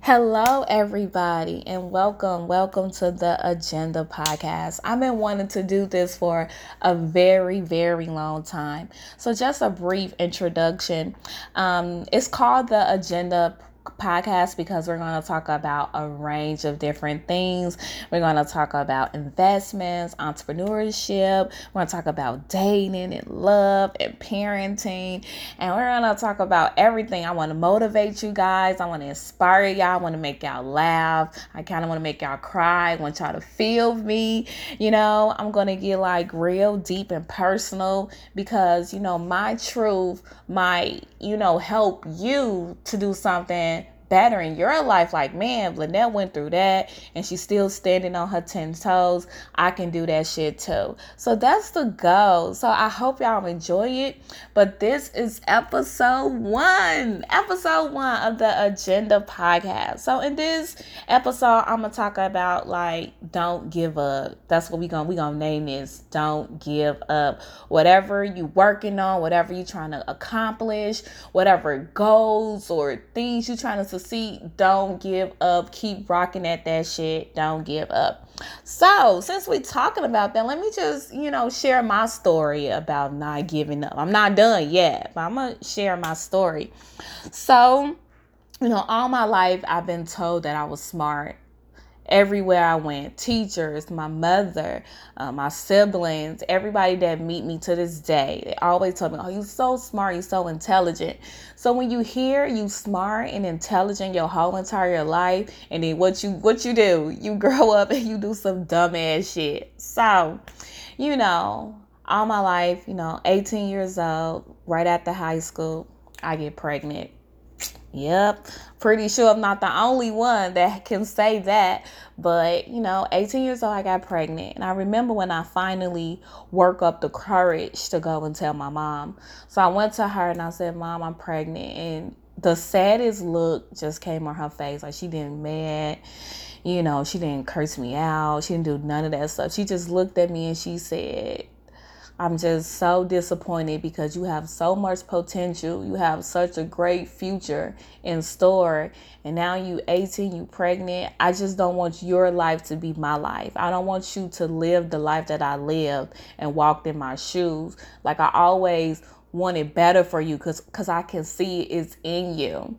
Hello, everybody, and welcome. Welcome to the Agenda Podcast. I've been wanting to do this for a very, very long time. So, just a brief introduction. Um, it's called the Agenda podcast because we're going to talk about a range of different things. We're going to talk about investments, entrepreneurship, we're going to talk about dating and love and parenting, and we're going to talk about everything. I want to motivate you guys, I want to inspire y'all, I want to make y'all laugh, I kind of want to make y'all cry, I want y'all to feel me. You know, I'm going to get like real deep and personal because, you know, my truth might, you know, help you to do something better in your life. Like, man, Lynette went through that and she's still standing on her 10 toes. I can do that shit too. So that's the goal. So I hope y'all enjoy it. But this is episode one, episode one of the Agenda podcast. So in this episode, I'm gonna talk about like don't give up. That's what we gonna we gonna name this. Don't give up. Whatever you working on, whatever you trying to accomplish, whatever goals or things you're trying to succeed, don't give up. Keep rocking at that shit. Don't give up. So, since we're talking about that, let me just, you know, share my story about not giving up. I'm not done yet, but I'm going to share my story. So, you know, all my life I've been told that I was smart everywhere I went. Teachers, my mother, uh, my siblings, everybody that meet me to this day, they always tell me, "Oh, you're so smart, you're so intelligent." So when you hear you smart and intelligent your whole entire life, and then what you what you do, you grow up and you do some dumb ass shit. So, you know, all my life, you know, 18 years old, right after high school, I get pregnant Yep, pretty sure I'm not the only one that can say that. But, you know, 18 years old, I got pregnant. And I remember when I finally work up the courage to go and tell my mom. So I went to her and I said, Mom, I'm pregnant. And the saddest look just came on her face. Like she didn't mad. You know, she didn't curse me out. She didn't do none of that stuff. She just looked at me and she said, I'm just so disappointed because you have so much potential. You have such a great future in store. And now you 18, you pregnant. I just don't want your life to be my life. I don't want you to live the life that I lived and walked in my shoes. Like I always wanted better for you cuz cuz I can see it's in you.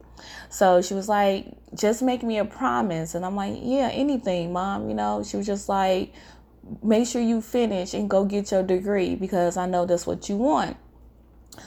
So she was like, "Just make me a promise." And I'm like, "Yeah, anything, mom." You know, she was just like, make sure you finish and go get your degree because I know that's what you want.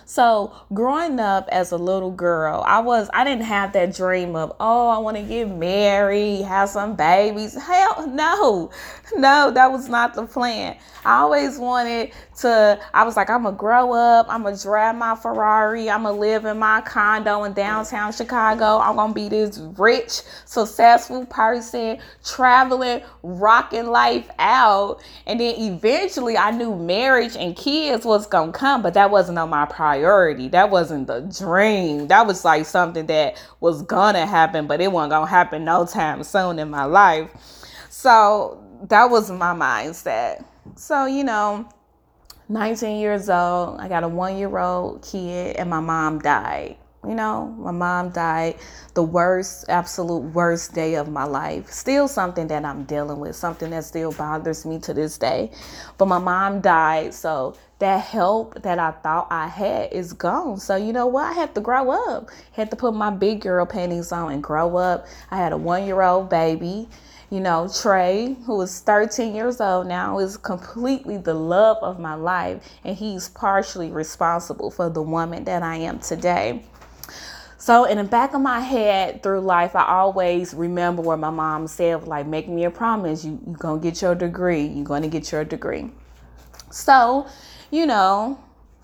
So, growing up as a little girl, I was I didn't have that dream of, "Oh, I want to get married, have some babies." Hell, no. No, that was not the plan. I always wanted to I was like, I'm going to grow up, I'm going to drive my Ferrari, I'm going to live in my condo in downtown Chicago. I'm going to be this rich, successful person traveling, rocking life out. And then eventually I knew marriage and kids was going to come, but that wasn't on my priority. That wasn't the dream. That was like something that was gonna happen, but it wasn't gonna happen no time soon in my life. So that was my mindset. So, you know, 19 years old, I got a one year old kid, and my mom died. You know, my mom died the worst, absolute worst day of my life. Still something that I'm dealing with, something that still bothers me to this day. But my mom died, so that help that I thought I had is gone. So you know what? I had to grow up. Had to put my big girl panties on and grow up. I had a one year old baby. You know, Trey, who is 13 years old now, is completely the love of my life, and he's partially responsible for the woman that I am today. So in the back of my head through life, I always remember where my mom said, like, make me a promise, you you gonna get your degree, you're gonna get your degree. So, you know,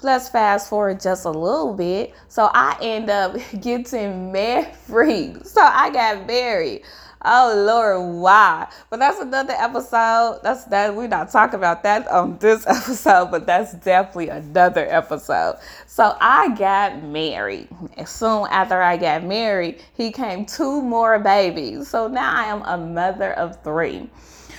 let's fast forward just a little bit. So I end up getting married. So I got married. Oh Lord, why? But that's another episode. That's that we're not talking about that on this episode, but that's definitely another episode. So I got married. And soon after I got married, he came two more babies. So now I am a mother of three.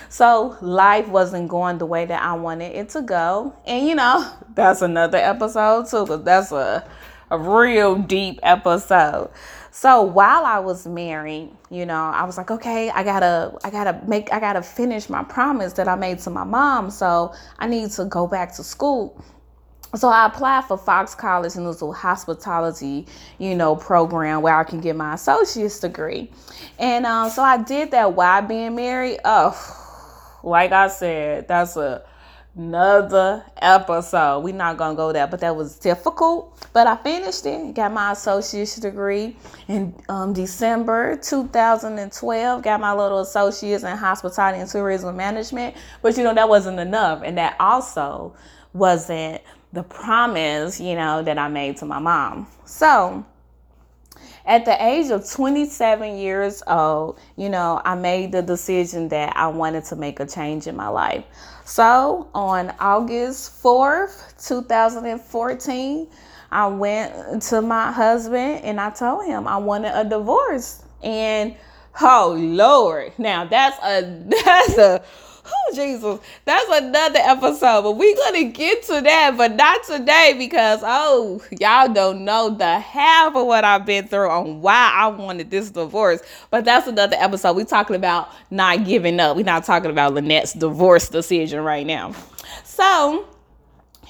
So life wasn't going the way that I wanted it to go. And you know, that's another episode too, because that's a a real deep episode. So while I was married, you know, I was like, okay, I gotta, I gotta make, I gotta finish my promise that I made to my mom. So I need to go back to school. So I applied for Fox College and it was a hospitality, you know, program where I can get my associate's degree. And um, so I did that while being married. Oh, like I said, that's a another episode. We're not gonna go there, but that was difficult. But I finished it, got my associate's degree in um, December 2012. Got my little associates in hospitality and tourism management. But you know that wasn't enough, and that also wasn't the promise, you know, that I made to my mom. So at the age of 27 years old, you know, I made the decision that I wanted to make a change in my life. So on August 4th, 2014, I went to my husband and I told him I wanted a divorce. And oh Lord, now that's a that's a Oh, Jesus. That's another episode, but we're going to get to that, but not today because, oh, y'all don't know the half of what I've been through on why I wanted this divorce. But that's another episode. We're talking about not giving up. We're not talking about Lynette's divorce decision right now. So,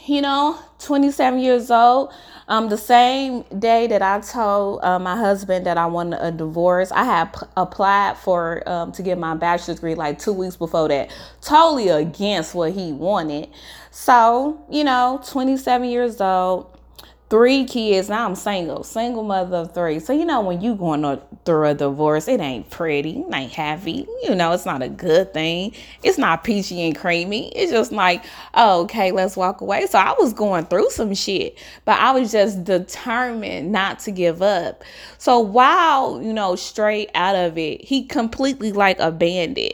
you know, 27 years old. Um, the same day that I told uh, my husband that I wanted a divorce, I had p- applied for um, to get my bachelor's degree like two weeks before that, totally against what he wanted. So, you know, 27 years old, three kids. Now I'm single, single mother of three. So you know when you going through a divorce, it ain't pretty, it ain't happy. You know it's not a good thing. It's not peachy and creamy. It's just like, oh, okay, let's walk away. So I was going through some shit, but I was just determined not to give up. So while you know straight out of it, he completely like abandoned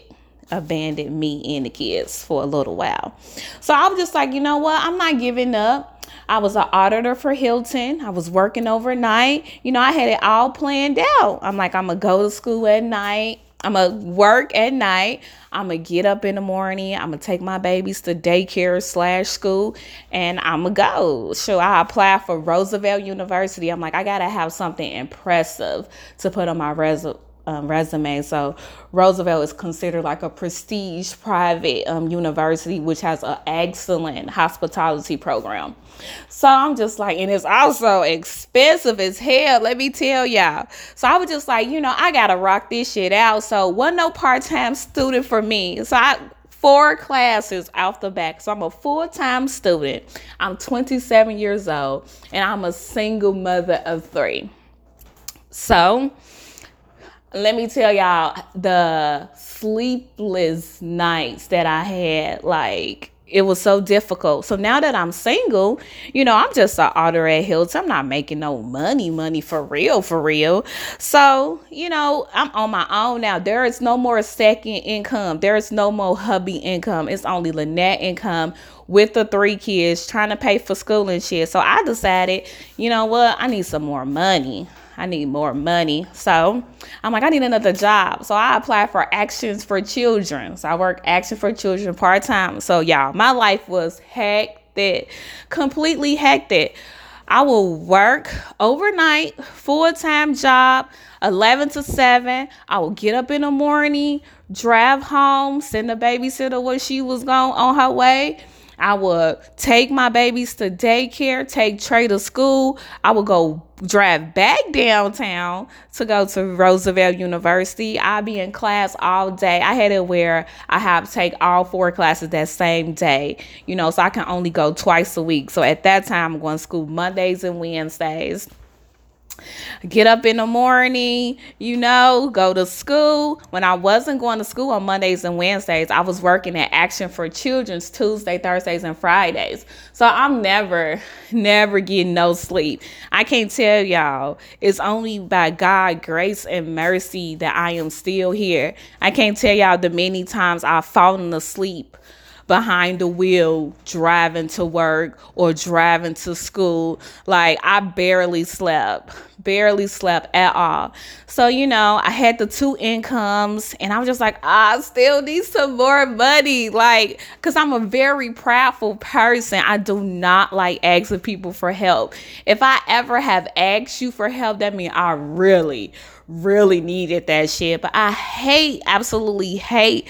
abandoned me and the kids for a little while. So I was just like, you know what? I'm not giving up. I was an auditor for Hilton. I was working overnight. You know, I had it all planned out. I'm like, I'm going to go to school at night. I'm to work at night. I'm to get up in the morning. I'm to take my babies to daycare slash school and I'm to go. So I applied for Roosevelt University. I'm like, I got to have something impressive to put on my resume um, resume. So Roosevelt is considered like a prestige private um, university, which has an excellent hospitality program. So I'm just like, and it's also expensive as hell. Let me tell y'all. So I was just like, you know, I gotta rock this shit out. So wasn't no part time student for me. So I four classes off the back. So I'm a full time student. I'm 27 years old, and I'm a single mother of three. So let me tell y'all the sleepless nights that I had. Like, it was so difficult. So now that I'm single, you know, I'm just an auditor at Hilton. I'm not making no money, money for real, for real. So, you know, I'm on my own now. There is no more second income. There is no more hubby income. It's only Lynette income with the three kids trying to pay for school and shit. So I decided, you know what? I need some more money. I need more money. So I'm like, I need another job. So I applied for Actions for Children. So I work Action for Children part time. So y'all, my life was hectic, completely hectic. I will work overnight, full time job, 11 to 7. I will get up in the morning, drive home, send the babysitter where she was going on her way I would take my babies to daycare, take Trey to school. I would go drive back downtown to go to Roosevelt University. I'd be in class all day. I had it where I have to take all four classes that same day, you know, so I can only go twice a week. So at that time, I'm going to school Mondays and Wednesdays get up in the morning, you know, go to school. When I wasn't going to school on Mondays and Wednesdays, I was working at Action for Children's Tuesday, Thursdays, and Fridays. So I'm never, never getting no sleep. I can't tell y'all, it's only by God, grace, and mercy that I am still here. I can't tell y'all the many times I've fallen asleep behind the wheel driving to work or driving to school. Like I barely slept, barely slept at all. So, you know, I had the two incomes and I was just like, ah, I still need some more money. Like, because I'm a very prideful person. I do not like asking people for help. If I ever have asked you for help, that means I really, really needed that shit. But I hate, absolutely hate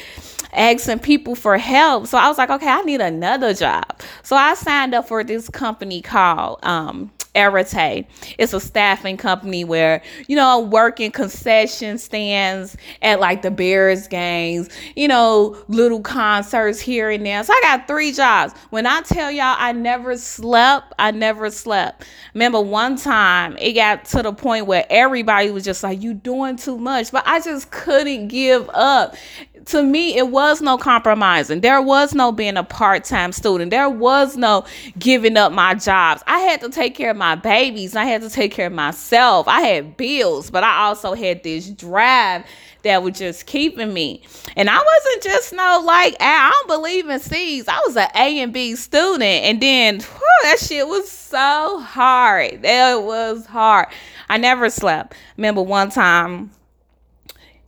asking people for help. So I was like, okay, I need another job. So I signed up for this company called um. It's a staffing company where, you know, working concession stands at like the Bears games, you know, little concerts here and there. So I got three jobs. When I tell y'all I never slept, I never slept. Remember one time it got to the point where everybody was just like, you doing too much. But I just couldn't give up to me, it was no compromising. There was no being a part time student. There was no giving up my jobs. I had to take care of my babies. I had to take care of myself. I had bills, but I also had this drive that was just keeping me. And I wasn't just no like I don't believe in C's. I was an A and B student, and then whew, that shit was so hard. That was hard. I never slept. Remember one time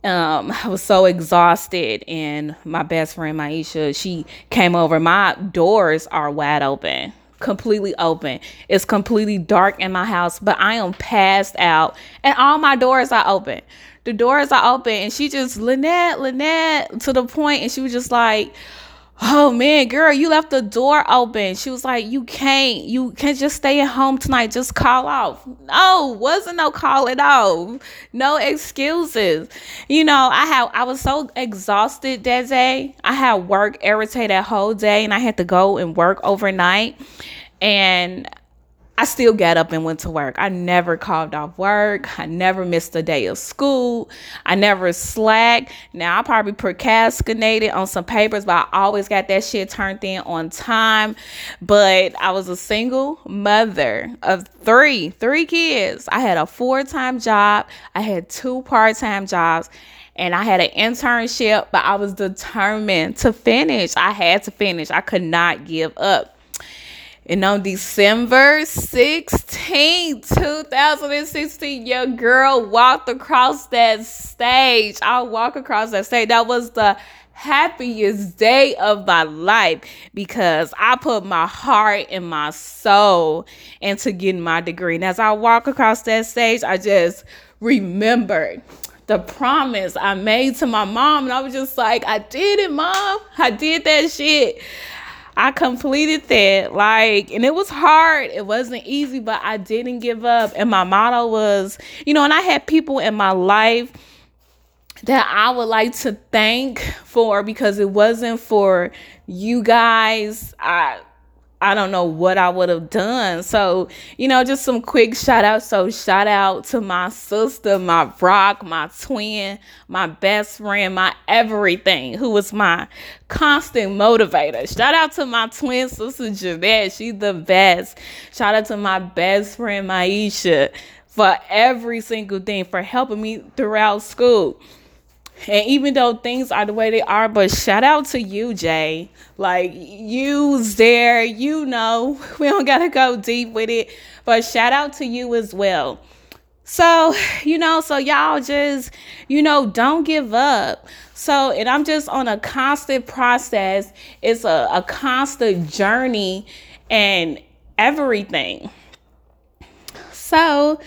um, I was so exhausted, and my best friend Maisha, she came over. My doors are wide open, completely open. It's completely dark in my house, but I am passed out, and all my doors are open. The doors are open, and she just Lynette, Lynette, to the point, and she was just like oh man girl you left the door open. She was like you can't you can't just stay at home tonight. Just call off. No wasn't no calling off no excuses. You know i had i was so exhausted that day. I had work irritated that whole day and i had to go and work overnight. And I still got up and went to work. I never called off work. I never missed a day of school. I never slacked. Now I probably procrastinated on some papers, but I always got that shit turned in on time. But I was a single mother of three, three kids. I had a full-time job. I had two part-time jobs and I had an internship, but I was determined to finish. I had to finish. I could not give up. And on December 16, 2016, your girl walked across that stage. I walk across that stage. That was the happiest day of my life because I put my heart and my soul into getting my degree. And as I walk across that stage, I just remembered the promise I made to my mom. And I was just like, I did it, mom. I did that shit. I completed that. Like, and it was hard. It wasn't easy, but I didn't give up. And my motto was, you know, and I had people in my life that I would like to thank for because it wasn't for you guys. I I don't know what I would have done. So, you know, just some quick shout outs. So, shout out to my sister, my rock, my twin, my best friend, my everything, who was my constant motivator. Shout out to my twin sister, Jeanette. She's the best. Shout out to my best friend, Maisha, for every single thing, for helping me throughout school. And even though things are the way they are, but shout out to you, Jay. Like you there, you know, we don't gotta go deep with it, but shout out to you as well. So, you know, so y'all just, you know, don't give up. So, and I'm just on a constant process. It's a, a constant journey and everything. So,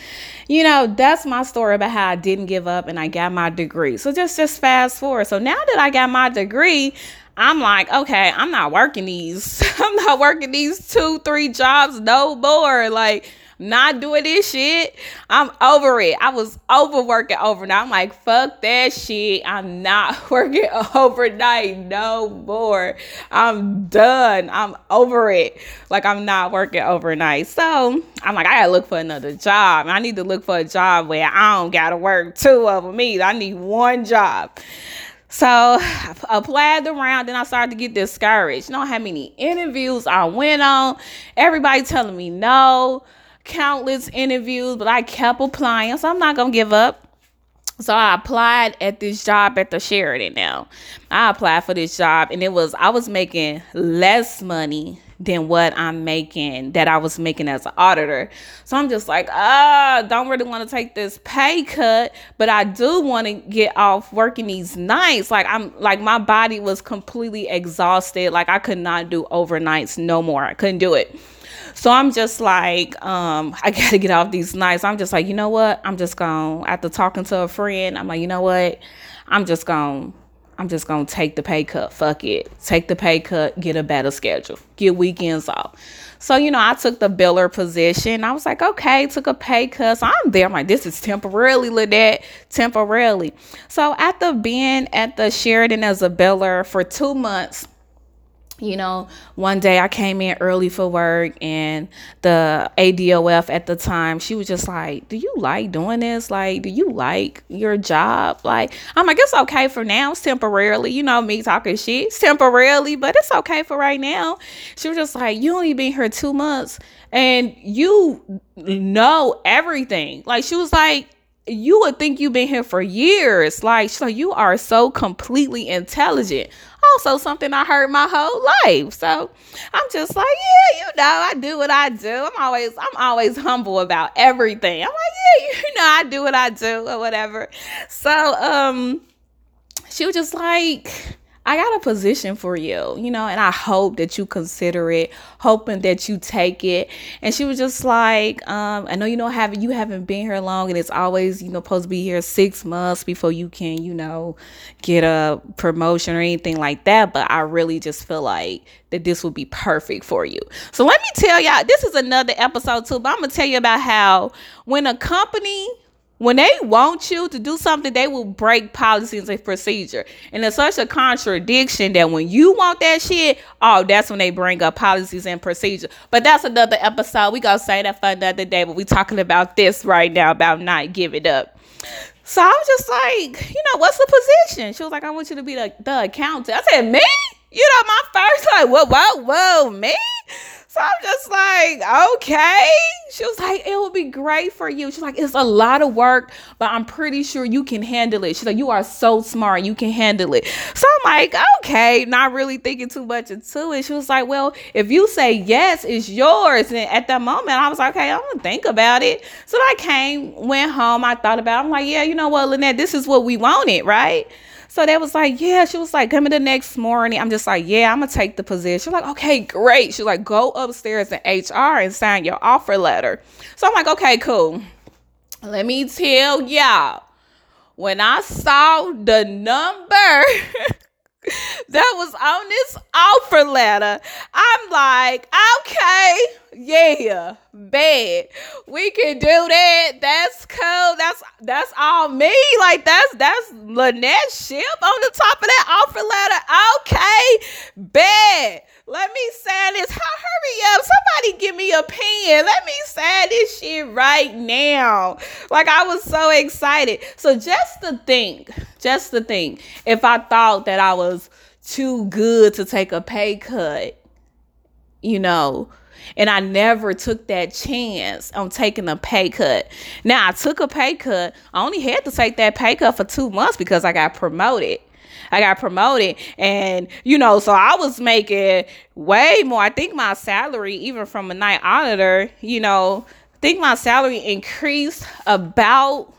you know, that's my story about how I didn't give up and I got my degree. So just just fast forward. So now that I got my degree, I'm like, okay, I'm not working these. I'm not working these two, three jobs no more. Like not doing this shit. I'm over it. I was overworking overnight. I'm like, fuck that shit. I'm not working overnight no more. I'm done. I'm over it. Like I'm not working overnight. So I'm like, I gotta look for another job. I need to look for a job where I don't gotta work two of them either. I need one job. So I applied around, then I started to get discouraged. You know how many interviews I went on? Everybody telling me no countless interviews, but I kept applying. So I'm not going to give up. So I applied at this job at the Sheraton now. I applied for this job and it was I was making less money than what I'm making that I was making as an auditor. So I'm just like, ah, don't really want to take this pay cut, but I do want to get off working these nights. Like I'm like my body was completely exhausted. Like I could not do overnights no more. I couldn't do it. So I'm just like, um, I gotta get off these nights. I'm just like, you know what? I'm just gonna after talking to a friend, I'm like, you know what? I'm just gonna I'm just gonna take the pay cut. Fuck it. Take the pay cut, get a better schedule, get weekends off. So, you know, I took the biller position. I was like, okay, took a pay cut. So I'm there. I'm like, this is temporarily, Lynette, temporarily. So after being at the Sheraton as a biller for two months, you know, one day I came in early for work and the ADOF at the time, she was just like, Do you like doing this? Like, do you like your job? Like, I'm like, It's okay for now. It's temporarily. You know, me talking shit. It's temporarily, but it's okay for right now. She was just like, You only been here two months and you know everything. Like, she was like, you would think you've been here for years. Like, so you are so completely intelligent. Also, something I heard my whole life. So I'm just like, yeah, you know, I do what I do. I'm always, I'm always humble about everything. I'm like, yeah, you know, I do what I do or whatever. So, um, she was just like, I got a position for you, you know, and I hope that you consider it, hoping that you take it. And she was just like, um, I know you don't have you haven't been here long and it's always, you know, supposed to be here six months before you can, you know, get a promotion or anything like that. But I really just feel like that this would be perfect for you. So let me tell y'all, this is another episode too, but I'm gonna tell you about how when a company when they want you to do something, they will break policies and procedure. And it's such a contradiction that when you want that shit, oh, that's when they bring up policies and procedure. But that's another episode. We gonna say that for another day. But we talking about this right now about not giving up. So I was just like, you know, what's the position? She was like, I want you to be the, the accountant. I said, me? You know, my first like, whoa, whoa, whoa, me? So I'm just like, okay. She was like, it would be great for you. She's like, it's a lot of work, but I'm pretty sure you can handle it. She's like, you are so smart. You can handle it. So I'm like, okay, not really thinking too much into it. She was like, well, if you say yes, it's yours. And at that moment, I was like, okay, I'm to think about it. So I came, went home. I thought about it. I'm like, yeah, you know what, Lynette, this is what we wanted, right? So they was like, yeah. She was like, coming the next morning. I'm just like, yeah, I'm gonna take the position. She's Like, okay, great. She's like, go upstairs to HR and sign your offer letter. So I'm like, okay, cool. Let me tell y'all, when I saw the number that was on this offer letter, I'm like, okay, yeah, bad. We can do that. That's cool. That's all me. Like that's that's Lynette Ship on the top of that offer letter. Okay, bad. Let me sign this. Hurry up. Somebody give me a pen. Let me sign this shit right now. Like I was so excited. So just to think, just to think, if I thought that I was too good to take a pay cut, you know, and I never took that chance on taking a pay cut. Now I took a pay cut. I only had to take that pay cut for two months because I got promoted. I got promoted. And, you know, so I was making way more. I think my salary, even from a night auditor, you know, I think my salary increased about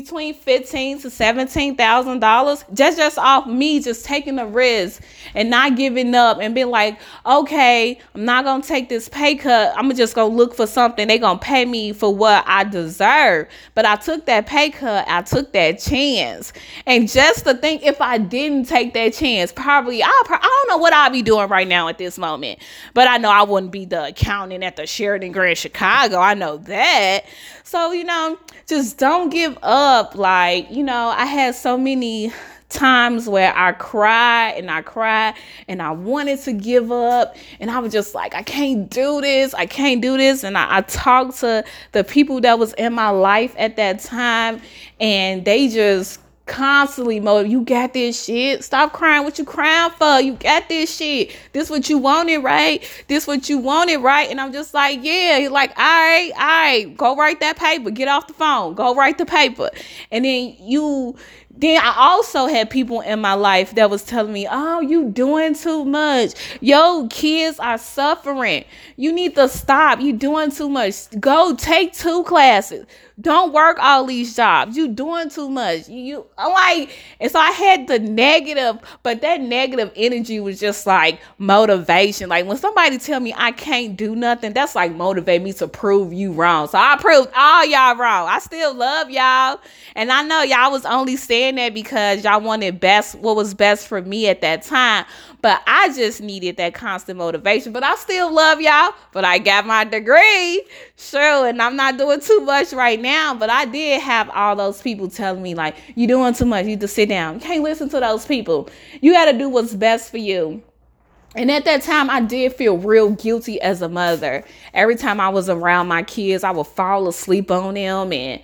between fifteen to seventeen thousand dollars just just off me just taking the risk and not giving up and being like okay i'm not gonna take this pay cut. I'm just gonna look for something. They gonna pay me for what i deserve. But i took that pay cut. I took that chance. And just to think if i didn't take that chance probably i i don't know what I'd be doing right now at this moment. But i know i wouldn't be the accountant at the Sheraton grand chicago. I know that. So you know just don't give up. Like, you know, I had so many times where I cried and I cried and I wanted to give up. And I was just like, I can't do this. I can't do this. And I, I talked to the people that was in my life at that time and they just constantly motive. You got this shit. Stop crying. What you crying for? You got this shit. This what you wanted, right? This what you wanted, right? And I'm just like, yeah. He's like, all right, all right, go write that paper. Get off the phone. Go write the paper. And then you then I also had people in my life that was telling me, "Oh, you doing too much. Yo, kids are suffering. You need to stop. You doing too much. Go take two classes. Don't work all these jobs. You doing too much. You, I'm like, and so I had the negative, but that negative energy was just like motivation. Like when somebody tell me I can't do nothing, that's like motivate me to prove you wrong. So I proved all y'all wrong. I still love y'all. And I know y'all was only saying that because y'all wanted best what was best for me at that time. But I just needed that constant motivation. But I still love y'all. But I got my degree. Sure. And I'm not doing too much right now. But I did have all those people telling me, like, you're doing too much. You to sit down. You can't listen to those people. You got to do what's best for you. And at that time, I did feel real guilty as a mother. Every time I was around my kids, I would fall asleep on them and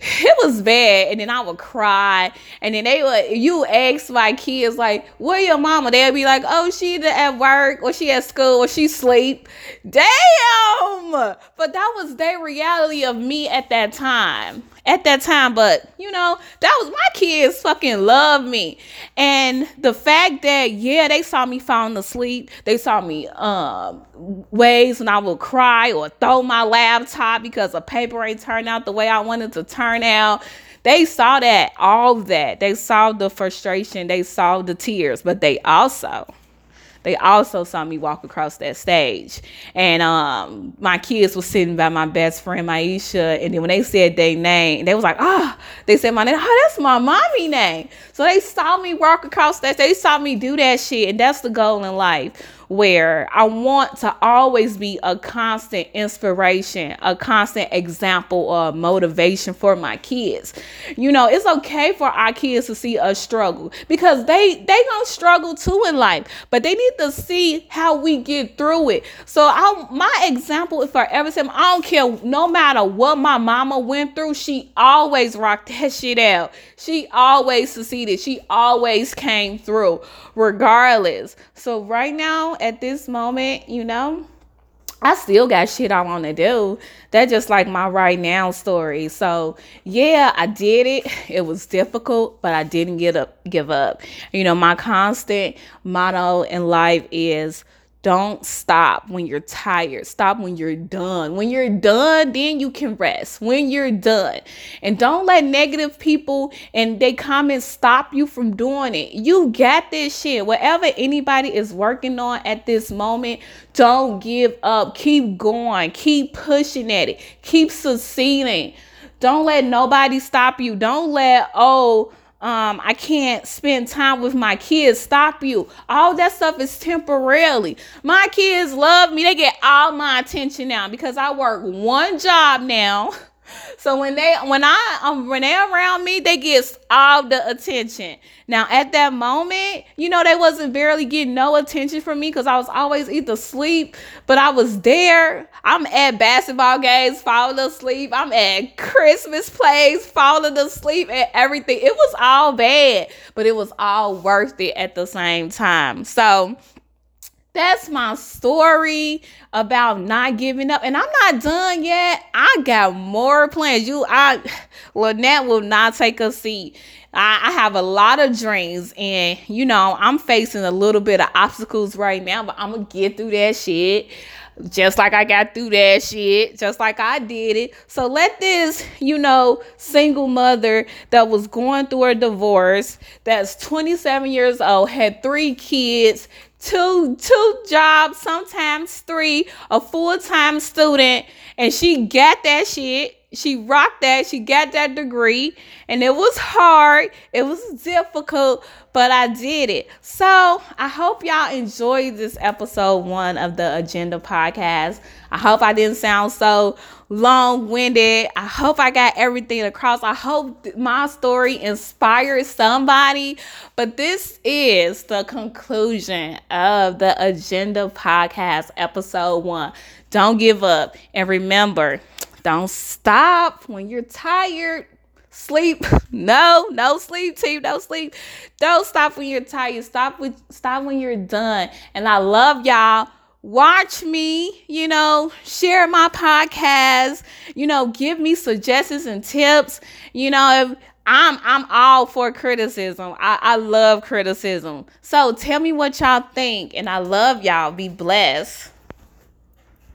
it was bad and then i would cry and then they would you ask my kids like where your mama? They'd be like oh she at work or she at school or she sleep. Damn! But that was their reality of me at that time at that time but you know that was my kids fucking love me. And the fact that yeah they saw me falling asleep they saw me um ways when i would cry or throw my laptop because a paper ain't turned out the way i wanted to turn out. They saw that all that. They saw the frustration they saw the tears but they also they also saw me walk across that stage. And um, my kids were sitting by my best friend Maisha. And then when they said their name, they was like, oh. they said my name. Oh, that's my mommy name. So they saw me walk across that. They saw me do that shit. And that's the goal in life where I want to always be a constant inspiration, a constant example of motivation for my kids. You know, it's okay for our kids to see us struggle because they they gonna struggle too in life, but they need to see how we get through it. So I my example is forever same. I don't care no matter what my mama went through, she always rocked that shit out. She always succeeded. She always came through regardless. So right now at this moment, you know, I still got shit I want to do. That's just like my right now story. So yeah, I did it. It was difficult, but I didn't get up, give up. You know, my constant motto in life is don't stop when you're tired. Stop when you're done. When you're done, then you can rest. When you're done. And don't let negative people and they comments stop you from doing it. You got this shit. Whatever anybody is working on at this moment, don't give up. Keep going. Keep pushing at it. Keep succeeding. Don't let nobody stop you. Don't let, oh, um, I can't spend time with my kids. Stop you. All that stuff is temporarily. My kids love me. They get all my attention now because I work one job now. So when they when I um when they're around me, they get all the attention. Now at that moment, you know, they wasn't barely getting no attention from me because I was always either asleep, but I was there. I'm at basketball games, falling asleep. I'm at Christmas plays, falling asleep and everything. It was all bad, but it was all worth it at the same time. So that's my story about not giving up. And I'm not done yet. I got more plans. You, I, Lynette will not take a seat. I, I have a lot of dreams, and you know, I'm facing a little bit of obstacles right now, but I'm gonna get through that shit just like I got through that shit, just like I did it. So let this, you know, single mother that was going through a divorce, that's 27 years old, had three kids, two two jobs, sometimes three, a full-time student, and she got that shit. She rocked that. She got that degree, and it was hard. It was difficult, but I did it. So I hope y'all enjoyed this episode one of the Agenda Podcast. I hope I didn't sound so long winded. I hope I got everything across. I hope my story inspires somebody. But this is the conclusion of the Agenda Podcast, episode one. Don't give up. And remember, don't stop when you're tired. sleep. No, no sleep, team. No sleep. Don't stop when you're tired. Stop with stop when you're done. And I love y'all. Watch me, you know, share my podcast, you know, give me suggestions and tips. You know, if I'm I'm all for criticism. I, I love criticism. So tell me what y'all think. And I love y'all. Be blessed.